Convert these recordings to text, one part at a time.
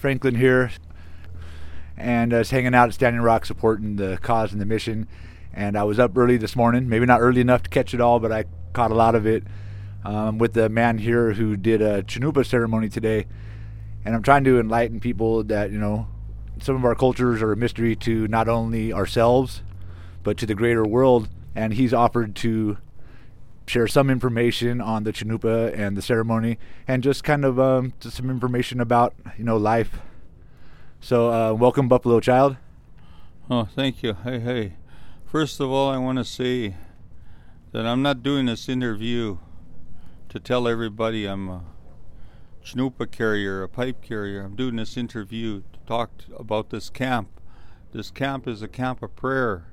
Franklin here, and I was hanging out at Standing Rock supporting the cause and the mission. And I was up early this morning, maybe not early enough to catch it all, but I caught a lot of it um, with the man here who did a Chanupa ceremony today. And I'm trying to enlighten people that, you know, some of our cultures are a mystery to not only ourselves, but to the greater world. And he's offered to share some information on the Chanupa and the ceremony, and just kind of um, just some information about you know life. So uh, welcome, Buffalo Child. Oh, thank you. Hey, hey. First of all, I want to say that I'm not doing this interview to tell everybody I'm a Chanupa carrier, a pipe carrier. I'm doing this interview to talk about this camp. This camp is a camp of prayer.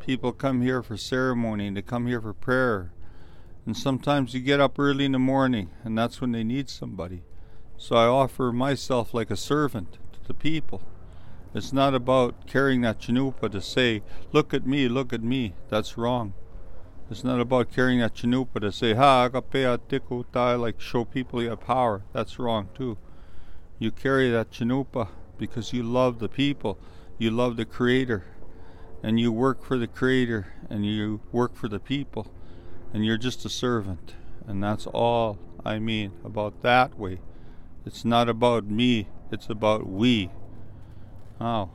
People come here for ceremony, they come here for prayer. And sometimes you get up early in the morning, and that's when they need somebody. So I offer myself like a servant to the people. It's not about carrying that chanupa to say, look at me, look at me. That's wrong. It's not about carrying that chanupa to say, ha, agapea tikutai, like show people you have power. That's wrong too. You carry that chanupa because you love the people, you love the Creator, and you work for the Creator, and you work for the people and you're just a servant. And that's all I mean about that way. It's not about me, it's about we. Oh.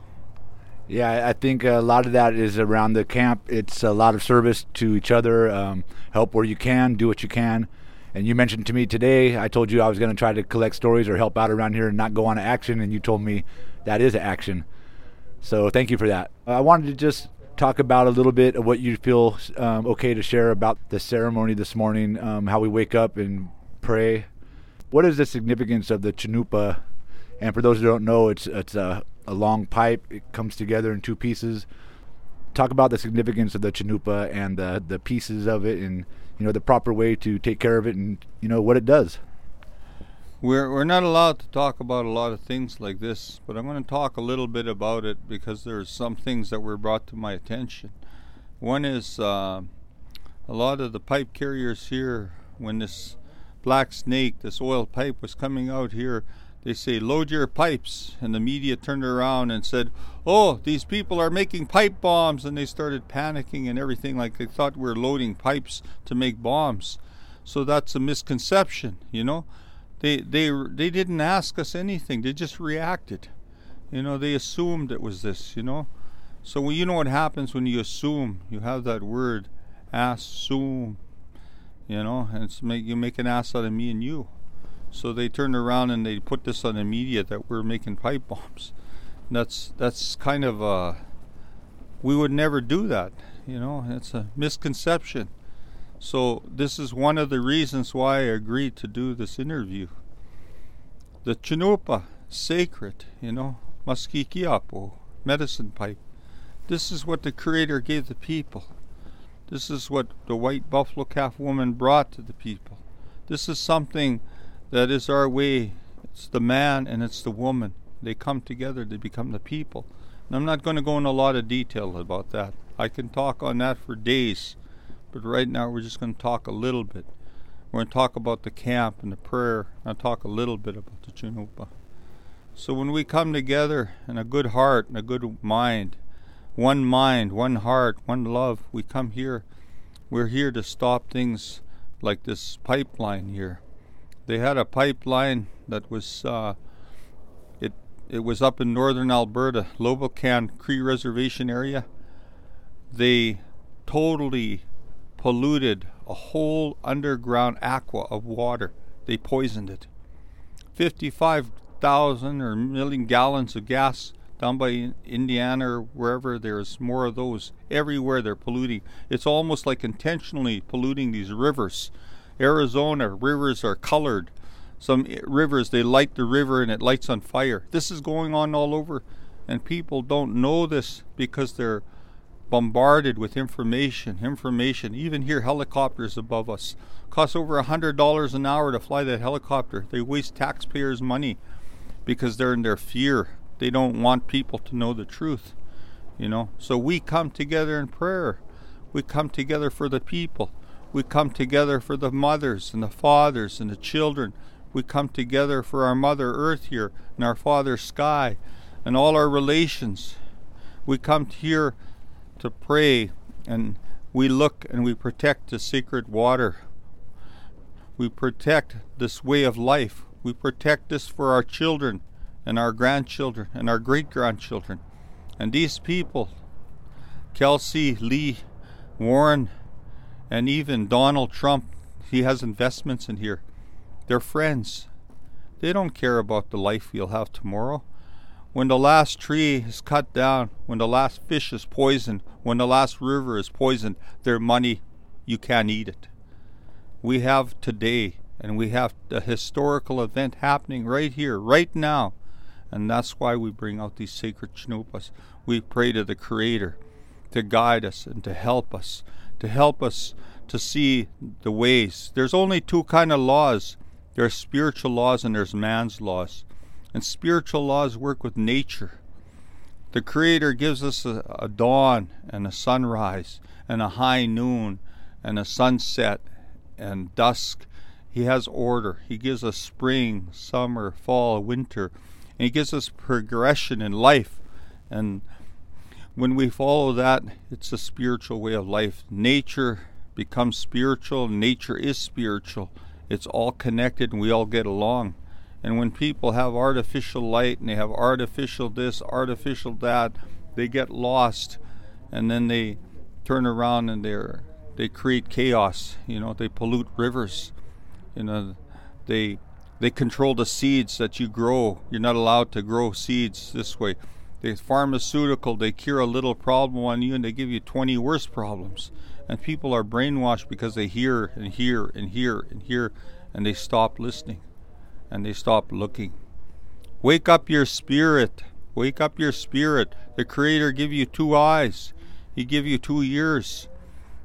Yeah, I think a lot of that is around the camp. It's a lot of service to each other, um, help where you can, do what you can. And you mentioned to me today, I told you I was going to try to collect stories or help out around here and not go on action, and you told me that is action. So thank you for that. I wanted to just talk about a little bit of what you feel um, okay to share about the ceremony this morning, um, how we wake up and pray. What is the significance of the chanupa? And for those who don't know, it's it's a, a long pipe. It comes together in two pieces. Talk about the significance of the chanupa and the the pieces of it, and you know the proper way to take care of it, and you know what it does. We're, we're not allowed to talk about a lot of things like this, but I'm going to talk a little bit about it because there's some things that were brought to my attention. One is uh, a lot of the pipe carriers here, when this black snake, this oil pipe was coming out here, they say, load your pipes. And the media turned around and said, oh, these people are making pipe bombs. And they started panicking and everything like they thought we're loading pipes to make bombs. So that's a misconception, you know. They they they didn't ask us anything. They just reacted. You know, they assumed it was this. You know, so you know what happens when you assume. You have that word, assume. You know, and it's make you make an ass out of me and you. So they turned around and they put this on the media that we're making pipe bombs. And that's that's kind of uh we would never do that. You know, it's a misconception. So this is one of the reasons why I agreed to do this interview. The chanupa, sacred, you know, maskikiapo, medicine pipe. This is what the Creator gave the people. This is what the white buffalo calf woman brought to the people. This is something that is our way. It's the man and it's the woman. They come together, they become the people. And I'm not going to go in a lot of detail about that. I can talk on that for days. But right now we're just going to talk a little bit. We're going to talk about the camp and the prayer. I'll talk a little bit about the Chanupa. So when we come together in a good heart and a good mind, one mind, one heart, one love, we come here. We're here to stop things like this pipeline here. They had a pipeline that was uh, it it was up in northern Alberta, Lubicon Cree Reservation area. They totally polluted a whole underground aqua of water. They poisoned it. 55,000 or million gallons of gas down by Indiana or wherever there's more of those. Everywhere they're polluting. It's almost like intentionally polluting these rivers. Arizona rivers are colored. Some rivers, they light the river and it lights on fire. This is going on all over, and people don't know this because they're bombarded with information, information. Even here, helicopters above us cost over a hundred dollars an hour to fly that helicopter. They waste taxpayers' money because they're in their fear. They don't want people to know the truth, you know. So we come together in prayer. We come together for the people. We come together for the mothers and the fathers and the children. We come together for our Mother Earth here and our Father Sky and all our relations. We come here to pray and we look and we protect the sacred water. We protect this way of life. We protect this for our children and our grandchildren and our great grandchildren. And these people, Kelcy, Lee, Warren, and even Donald Trump, he has investments in here. They're friends. They don't care about the life we'll have tomorrow. When the last tree is cut down, when the last fish is poisoned, when the last river is poisoned, their money, you can't eat it. We have today, and we have a historical event happening right here, right now. And that's why we bring out these sacred chanupas. We pray to the Creator to guide us and to help us, to help us to see the ways. There's only two kind of laws. There's spiritual laws and there's man's laws. And spiritual laws work with nature. The Creator gives us a, a dawn and a sunrise and a high noon and a sunset and dusk. He has order. He gives us spring, summer, fall, winter. And He gives us progression in life. And when we follow that, it's a spiritual way of life. Nature becomes spiritual, nature is spiritual. It's all connected and we all get along. And when people have artificial light and they have artificial this, artificial that, they get lost and then they turn around and they're they create chaos, you know, they pollute rivers. You know, they they control the seeds that you grow. You're not allowed to grow seeds this way. They pharmaceutical, they cure a little problem on you and they give you 20 worse problems. And people are brainwashed because they hear and hear and hear and hear and they stop listening and they stop looking. Wake up your spirit. Wake up your spirit. The Creator give you two eyes. He give you two ears.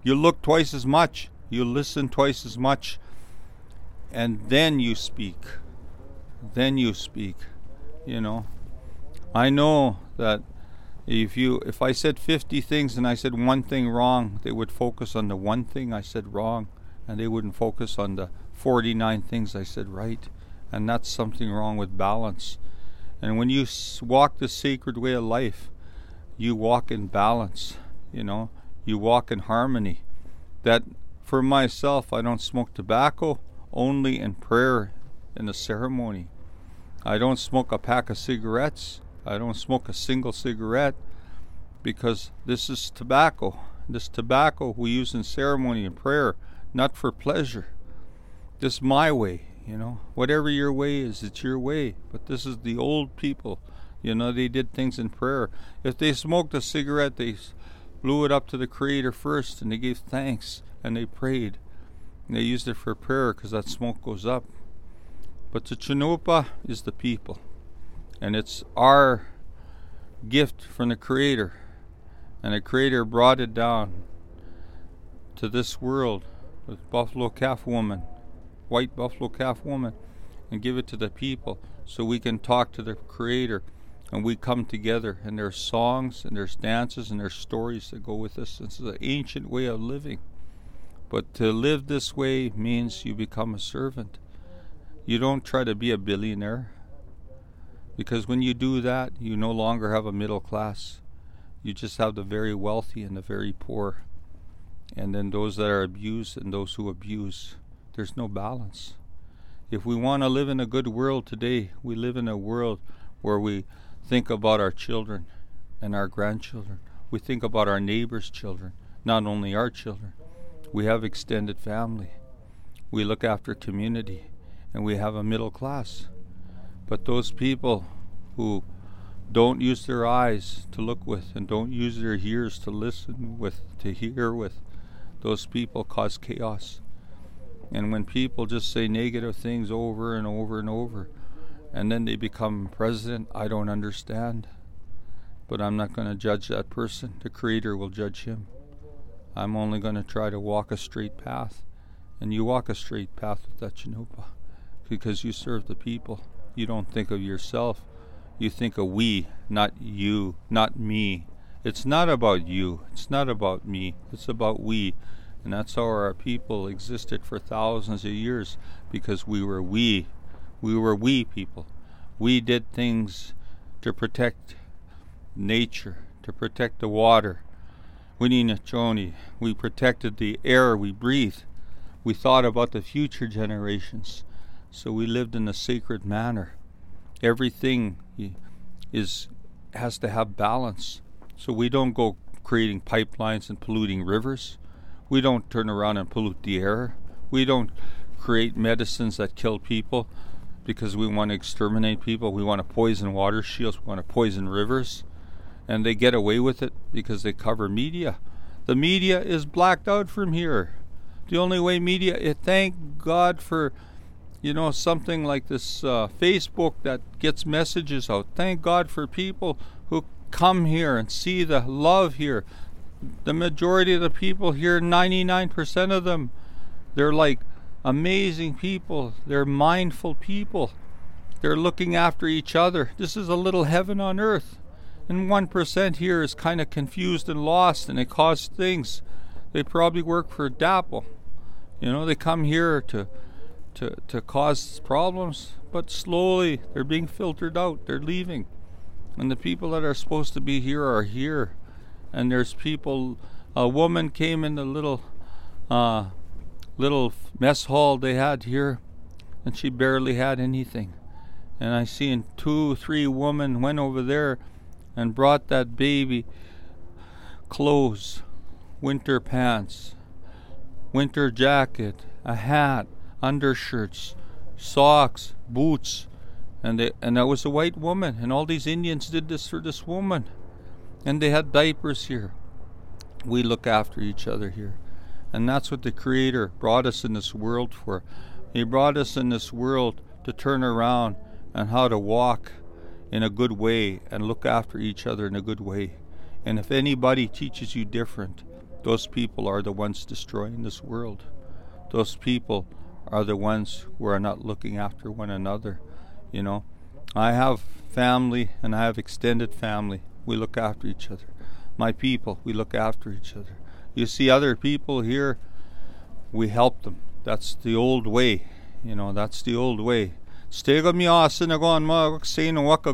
You look twice as much. You listen twice as much. And then you speak. Then you speak. You know. I know that if you if I said 50 things and I said one thing wrong, they would focus on the one thing I said wrong and they wouldn't focus on the 49 things I said right and that's something wrong with balance. And when you walk the sacred way of life, you walk in balance, you know, you walk in harmony. That for myself, I don't smoke tobacco only in prayer in the ceremony. I don't smoke a pack of cigarettes. I don't smoke a single cigarette because this is tobacco. This tobacco we use in ceremony and prayer, not for pleasure. This is my way. You know, whatever your way is, it's your way. But this is the old people. You know, they did things in prayer. If they smoked a cigarette, they blew it up to the Creator first and they gave thanks and they prayed. And they used it for prayer because that smoke goes up. But the Chanupa is the people. And it's our gift from the Creator. And the Creator brought it down to this world with Buffalo Calf Woman white buffalo calf woman and give it to the people so we can talk to the creator and we come together and there's songs and there's dances and there's stories that go with this this is an ancient way of living. But to live this way means you become a servant. You don't try to be a billionaire because when you do that you no longer have a middle class. You just have the very wealthy and the very poor. And then those that are abused and those who abuse there's no balance. If we want to live in a good world today, we live in a world where we think about our children and our grandchildren. We think about our neighbors' children, not only our children. We have extended family. We look after community and we have a middle class. But those people who don't use their eyes to look with and don't use their ears to listen with, to hear with, those people cause chaos. And when people just say negative things over and over and over, and then they become president, I don't understand. But I'm not going to judge that person. The Creator will judge him. I'm only going to try to walk a straight path. And you walk a straight path with that Chanupa because you serve the people. You don't think of yourself. You think of we, not you, not me. It's not about you. It's not about me. It's about we. And that's how our people existed for thousands of years because we were we. We were we people. We did things to protect nature, to protect the water. Winnie We protected the air we breathe. We thought about the future generations. So we lived in a sacred manner. Everything is has to have balance. So we don't go creating pipelines and polluting rivers. We don't turn around and pollute the air. We don't create medicines that kill people because we want to exterminate people. We want to poison watersheds. We want to poison rivers. And they get away with it because they cover media. The media is blacked out from here. The only way media, eh, thank God for, you know, something like this uh, Facebook that gets messages out. Thank God for people who come here and see the love here. The majority of the people here, 99% of them, they're like amazing people. They're mindful people. They're looking after each other. This is a little heaven on earth. And 1% here is kind of confused and lost and it cause things. They probably work for DAPL. You know, they come here to, to, to cause problems, but slowly they're being filtered out. They're leaving. And the people that are supposed to be here are here. And there's people, a woman came in the little uh, little mess hall they had here, and she barely had anything. And I seen two, three women went over there and brought that baby clothes, winter pants, winter jacket, a hat, undershirts, socks, boots, and they, and that was a white woman. And all these Indians did this for this woman, and they had diapers here. We look after each other here. And that's what the Creator brought us in this world for. He brought us in this world to turn around and how to walk in a good way and look after each other in a good way. And if anybody teaches you different, those people are the ones destroying this world. Those people are the ones who are not looking after one another. You know, I have family and I have extended family. We look after each other. My people, we look after each other. You see other people here, we help them. That's the old way. You know, that's the old way. Waka.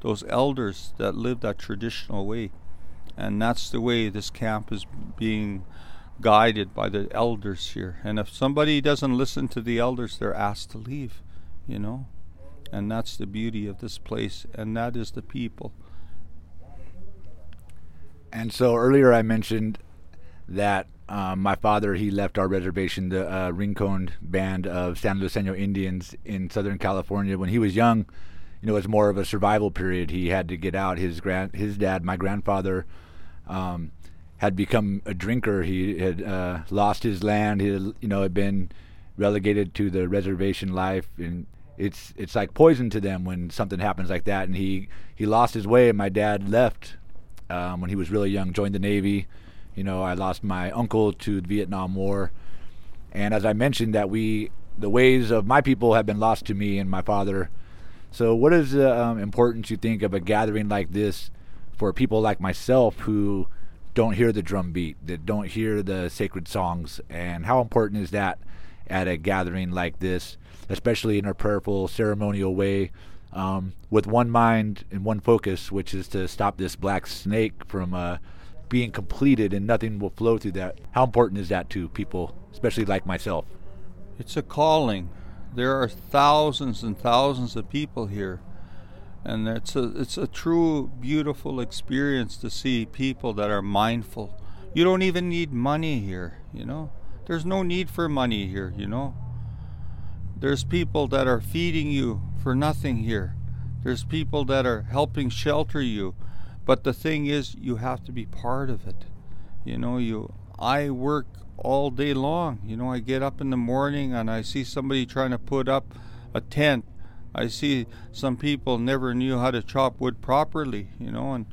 Those elders that live that traditional way. And that's the way this camp is being guided by the elders here. And if somebody doesn't listen to the elders, they're asked to leave, you know. And that's the beauty of this place, and that is the people. And so earlier I mentioned that um, my father he left our reservation, the uh, Rincon band of San Luiseno Indians in Southern California when he was young. You know, it was more of a survival period. He had to get out. His grand, his dad, my grandfather, um, had become a drinker. He had uh, lost his land. He, had, you know, had been relegated to the reservation life, and it's it's like poison to them when something happens like that. And he he lost his way. My dad left um, when he was really young, joined the Navy. You know, I lost my uncle to the Vietnam War. And as I mentioned, that we, the ways of my people have been lost to me and my father. So, what is the um, importance you think of a gathering like this for people like myself who don't hear the drum beat, that don't hear the sacred songs? And how important is that at a gathering like this, especially in a prayerful, ceremonial way? um, with one mind and one focus, which is to stop this black snake from uh, being completed and nothing will flow through that. How important is that to people, especially like myself? It's a calling. There are thousands and thousands of people here. And it's a, it's a true, beautiful experience to see people that are mindful. You don't even need money here, you know? There's no need for money here, you know? There's people that are feeding you for nothing here. There's people that are helping shelter you. But the thing is you have to be part of it. You know, you I work all day long. You know, I get up in the morning and I see somebody trying to put up a tent. I see some people never knew how to chop wood properly, you know, and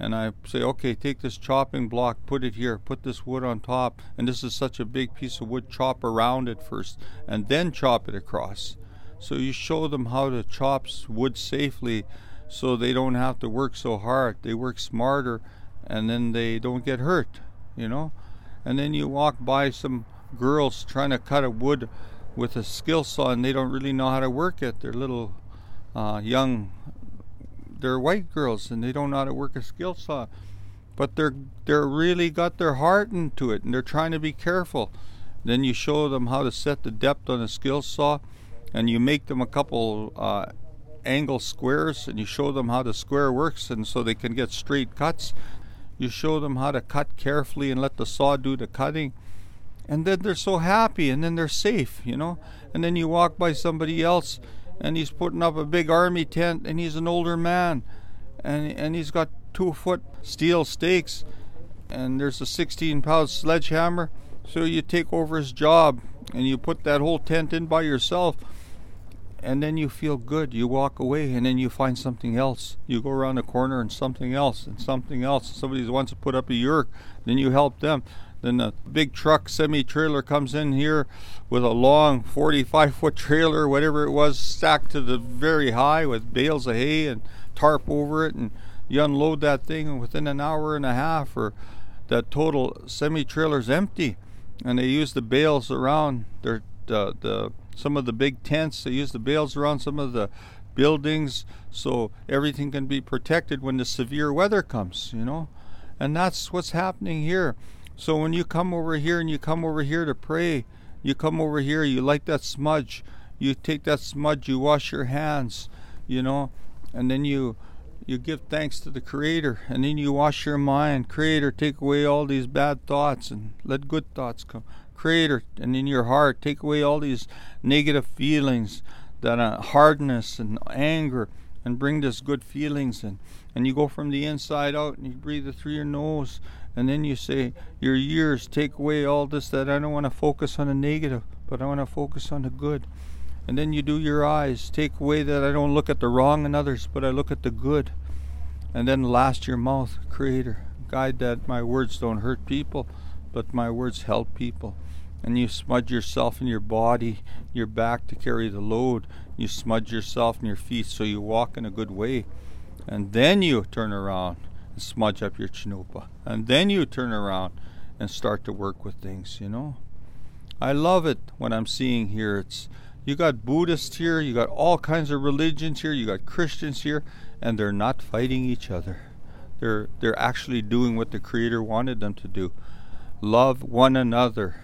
and I say, okay, take this chopping block, put it here, put this wood on top, and this is such a big piece of wood, chop around it first, and then chop it across. So you show them how to chop wood safely so they don't have to work so hard. They work smarter and then they don't get hurt, you know? And then you walk by some girls trying to cut a wood with a skill saw and they don't really know how to work it. They're little uh, young, they're white girls and they don't know how to work a skill saw, but they're they're really got their heart into it and they're trying to be careful. Then you show them how to set the depth on a skill saw, and you make them a couple uh, angle squares and you show them how the square works and so they can get straight cuts. You show them how to cut carefully and let the saw do the cutting. And then they're so happy and then they're safe, you know. And then you walk by somebody else and he's putting up a big army tent and he's an older man and and he's got two foot steel stakes and there's a 16 pound sledgehammer. So you take over his job and you put that whole tent in by yourself and then you feel good. You walk away, and then you find something else. You go around the corner, and something else, and something else. Somebody wants to put up a yurt, then you help them. Then a big truck, semi trailer comes in here with a long 45 foot trailer, whatever it was, stacked to the very high with bales of hay and tarp over it, and you unload that thing, and within an hour and a half, or that total semi trailer's empty, and they use the bales around their the the some of the big tents. They use the bales around some of the buildings so everything can be protected when the severe weather comes, you know. And that's what's happening here. So when you come over here and you come over here to pray, you come over here, you light that smudge, you take that smudge, you wash your hands, you know, and then you you give thanks to the creator and then you wash your mind creator take away all these bad thoughts and let good thoughts come Creator, and in your heart, take away all these negative feelings, that uh, hardness and anger, and bring this good feelings in. And you go from the inside out, and you breathe it through your nose, and then you say, Your ears, take away all this that I don't want to focus on the negative, but I want to focus on the good. And then you do your eyes, take away that I don't look at the wrong in others, but I look at the good. And then last, your mouth, Creator, guide that my words don't hurt people, but my words help people and you smudge yourself in your body, your back to carry the load. You smudge yourself in your feet so you walk in a good way. And then you turn around and smudge up your chanupa. And then you turn around and start to work with things, you know. I love it what I'm seeing here. It's you got Buddhists here, you got all kinds of religions here, you got Christians here, and they're not fighting each other. They're they're actually doing what the creator wanted them to do. Love one another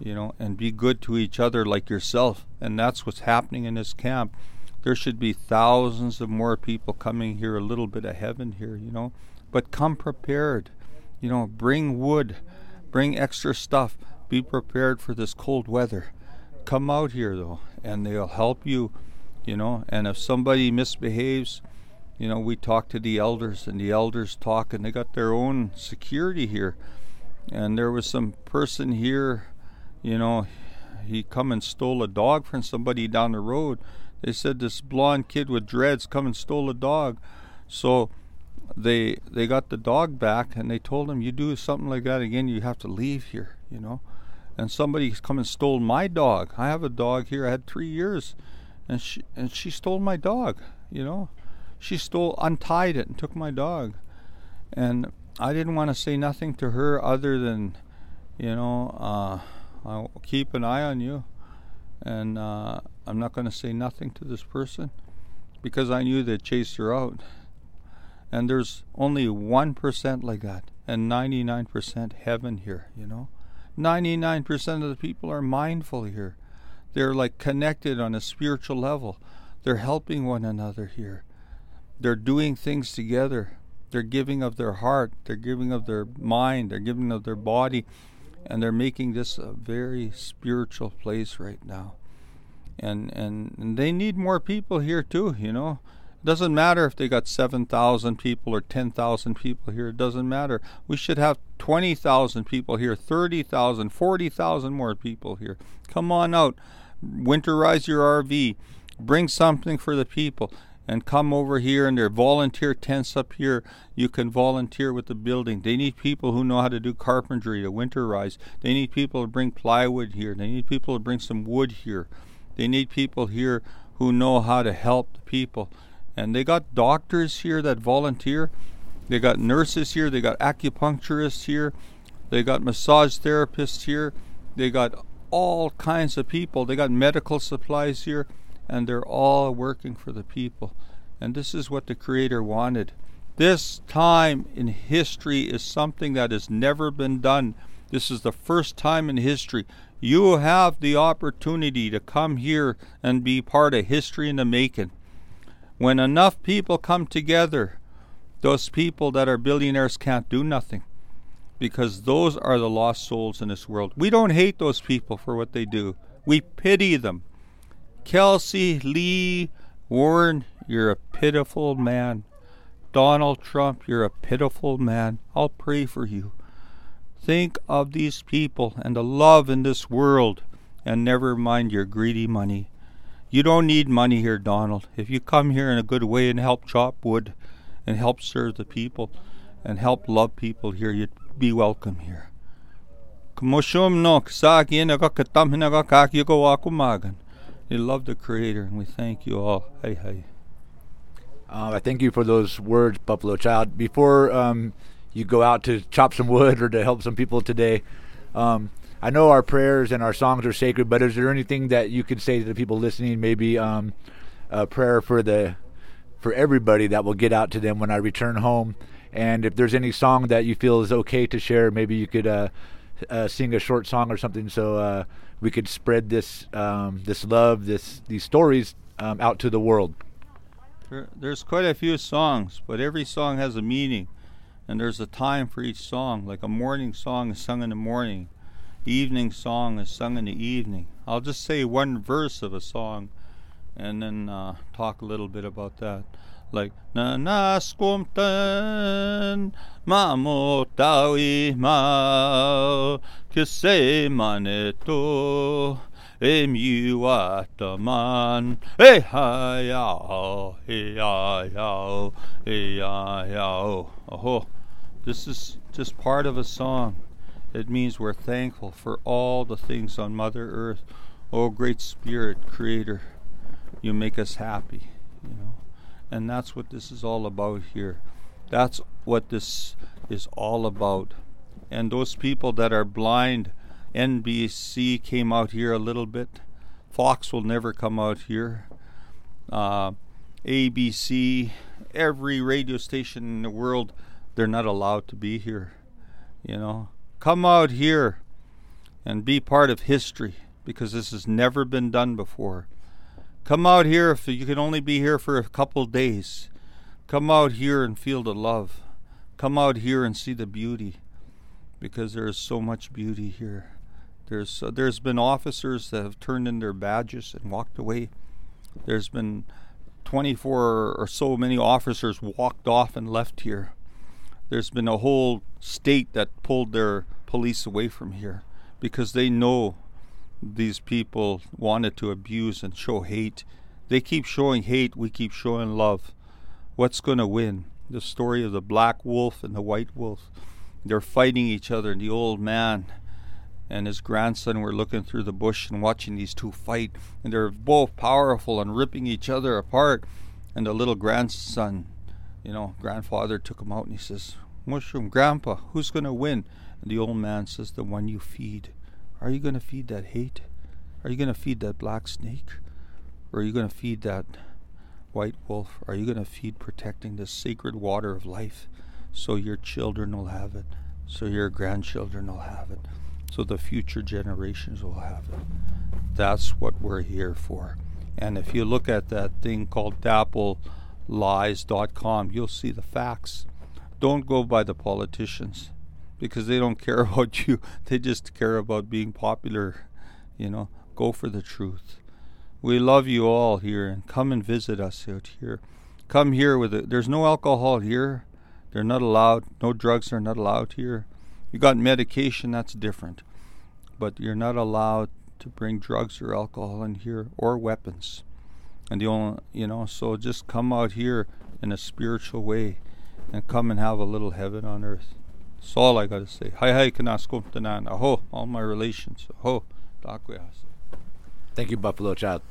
you know, and be good to each other like yourself. And that's what's happening in this camp. There should be thousands of more people coming here, a little bit of heaven here, you know. But come prepared. You know, bring wood, bring extra stuff. Be prepared for this cold weather. Come out here, though, and they'll help you, you know. And if somebody misbehaves, you know, we talk to the elders, and the elders talk, and they got their own security here. And there was some person here you know, he come and stole a dog from somebody down the road. They said this blonde kid with dreads come and stole a dog. So they they got the dog back and they told him you do something like that again you have to leave here, you know. And somebody's come and stole my dog. I have a dog here. I had 3 years and she and she stole my dog, you know. She stole untied it and took my dog. And I didn't want to say nothing to her other than you know, uh I'll keep an eye on you, and uh, I'm not going to say nothing to this person because I knew they'd chase her out. And there's only 1% like that, and 99% heaven here, you know? 99% of the people are mindful here. They're like connected on a spiritual level. They're helping one another here. They're doing things together. They're giving of their heart. They're giving of their mind. They're giving of their body and they're making this a very spiritual place right now. And and, and they need more people here too you know. It doesn't matter if they got 7,000 people or 10,000 people here. It doesn't matter. We should have 20,000 people here 30,000 40,000 more people here. Come on out. Winterize your RV bring something for the people and come over here and there are volunteer tents up here. You can volunteer with the building. They need people who know how to do carpentry to winterize. They need people to bring plywood here. They need people to bring some wood here. They need people here who know how to help the people. And they got doctors here that volunteer. They got nurses here. They got acupuncturists here. They got massage therapists here. They got all kinds of people. They got medical supplies here, and they're all working for the people. And this is what the Creator wanted. This time in history is something that has never been done. This is the first time in history. You have the opportunity to come here and be part of history in the making. When enough people come together, those people that are billionaires can't do nothing because those are the lost souls in this world. We don't hate those people for what they do, we pity them. Kelcy, Lee, Warren, you're a pitiful man. Donald Trump, you're a pitiful man. I'll pray for you. Think of these people and the love in this world, and never mind your greedy money. You don't need money here, Donald. If you come here in a good way and help chop wood and help serve the people and help love people here, you'd be welcome here. We love the Creator and we thank you all. Hey, hey. Uh, I thank you for those words, Buffalo Child. Before um, you go out to chop some wood or to help some people today, um, I know our prayers and our songs are sacred, but is there anything that you could say to the people listening? Maybe um, a prayer for the for everybody that will get out to them when I return home. And if there's any song that you feel is okay to share, maybe you could uh, uh, sing a short song or something, so uh, we could spread this um, this love, this these stories um, out to the world. There, there's quite a few songs, but every song has a meaning, and there's a time for each song. Like a morning song is sung in the morning, evening song is sung in the evening. I'll just say one verse of a song, and then uh, talk a little bit about that. Like na na skumten mamotawi ma kise maneto emuataman e ha ya e ya ya e ya ya. Oh this is just part of a song. It means we're thankful for all the things on mother earth. Oh great spirit creator you make us happy and that's what this is all about here that's what this is all about and those people that are blind NBC came out here a little bit. Fox will never come out here. Uh, ABC, every radio station in the world, they're not allowed to be here. You know, come out here and be part of history because this has never been done before. Come out here if you can only be here for a couple days. Come out here and feel the love. Come out here and see the beauty because there is so much beauty here. There's uh, there's been officers that have turned in their badges and walked away. There's been 24 or so many officers walked off and left here. There's been a whole state that pulled their police away from here because they know these people wanted to abuse and show hate. They keep showing hate, we keep showing love. What's going to win? The story of the black wolf and the white wolf. They're fighting each other, and the old man and his grandson were looking through the bush and watching these two fight. And they're both powerful and ripping each other apart. And the little grandson, you know, grandfather took him out and he says, Mushroom, Grandpa, who's going to win? And the old man says, The one you feed. Are you going to feed that hate? Are you going to feed that black snake? Or are you going to feed that white wolf? Are you going to feed protecting the sacred water of life so your children will have it, so your grandchildren will have it? so the future generations will have it. That's what we're here for. And if you look at that thing called dapplelies.com, you'll see the facts. Don't go by the politicians because they don't care about you. They just care about being popular. You know, go for the truth. We love you all here and come and visit us out here. Come here with it. There's no alcohol here. They're not allowed. No drugs are not allowed here. You got medication, that's different. But you're not allowed to bring drugs or alcohol in here or weapons. And the only, you know, so just come out here in a spiritual way and come and have a little heaven on earth. That's all I got to say. Hi, hi, can kanaskumtanan. Aho, all my relations. Aho, Thank you, Buffalo Child.